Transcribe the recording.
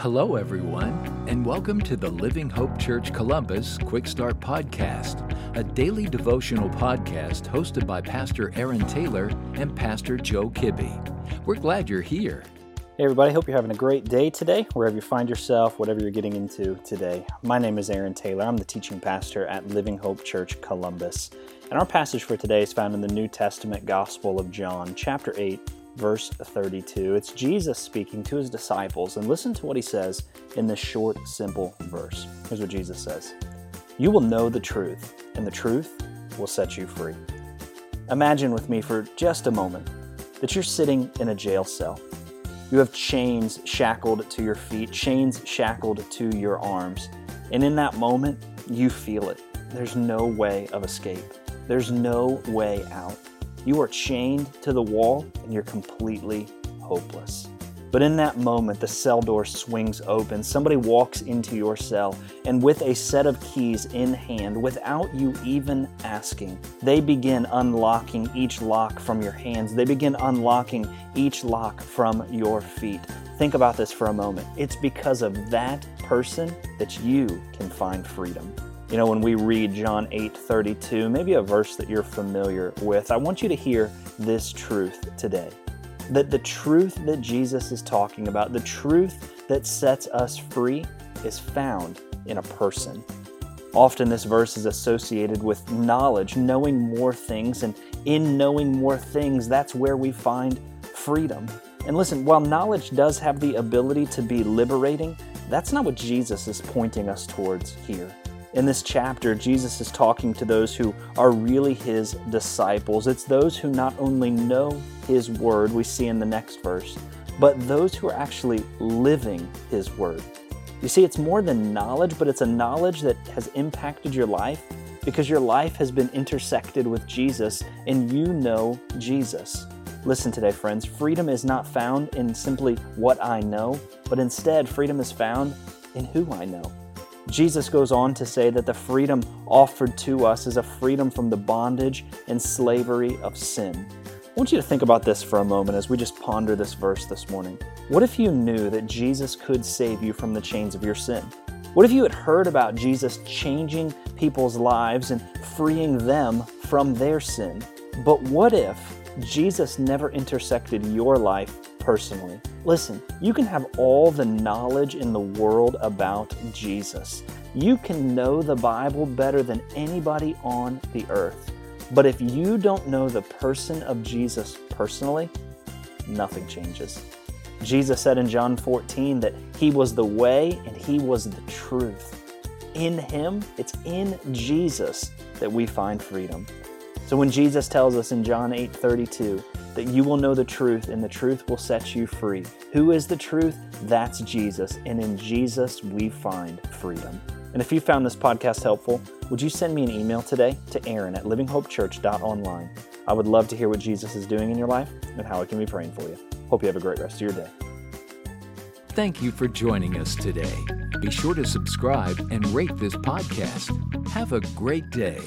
Hello, everyone, and welcome to the Living Hope Church Columbus Quick Start Podcast, a daily devotional podcast hosted by Pastor Aaron Taylor and Pastor Joe Kibbe. We're glad you're here. Hey, everybody, hope you're having a great day today, wherever you find yourself, whatever you're getting into today. My name is Aaron Taylor. I'm the teaching pastor at Living Hope Church Columbus. And our passage for today is found in the New Testament Gospel of John, chapter 8 verse 32. It's Jesus speaking to his disciples, and listen to what he says in this short, simple verse. Here's what Jesus says You will know the truth, and the truth will set you free. Imagine with me for just a moment that you're sitting in a jail cell. You have chains shackled to your feet, chains shackled to your arms. And in that moment, you feel it. There's no way of escape. There's no way out. You are chained to the wall and you're completely hopeless. But in that moment, the cell door swings open. Somebody walks into your cell, and with a set of keys in hand, without you even asking, they begin unlocking each lock from your hands. They begin unlocking each lock from your feet. Think about this for a moment. It's because of that person that you can find freedom. You know, when we read John 8 32, maybe a verse that you're familiar with, I want you to hear this truth today. That the truth that Jesus is talking about, the truth that sets us free, is found in a person. Often, this verse is associated with knowledge, knowing more things, and in knowing more things, that's where we find freedom. And listen, while knowledge does have the ability to be liberating, that's not what Jesus is pointing us towards here. In this chapter, Jesus is talking to those who are really his disciples. It's those who not only know his word, we see in the next verse, but those who are actually living his word. You see, it's more than knowledge, but it's a knowledge that has impacted your life because your life has been intersected with Jesus and you know Jesus. Listen today, friends. Freedom is not found in simply what I know, but instead, freedom is found in who I know. Jesus goes on to say that the freedom offered to us is a freedom from the bondage and slavery of sin. I want you to think about this for a moment as we just ponder this verse this morning. What if you knew that Jesus could save you from the chains of your sin? What if you had heard about Jesus changing people's lives and freeing them from their sin? But what if Jesus never intersected your life personally. Listen, you can have all the knowledge in the world about Jesus. You can know the Bible better than anybody on the earth. But if you don't know the person of Jesus personally, nothing changes. Jesus said in John 14 that He was the way and He was the truth. In Him, it's in Jesus that we find freedom. So when Jesus tells us in John 8 32 that you will know the truth and the truth will set you free, who is the truth? That's Jesus. And in Jesus, we find freedom. And if you found this podcast helpful, would you send me an email today to Aaron at livinghopechurch.online? I would love to hear what Jesus is doing in your life and how I can be praying for you. Hope you have a great rest of your day. Thank you for joining us today. Be sure to subscribe and rate this podcast. Have a great day.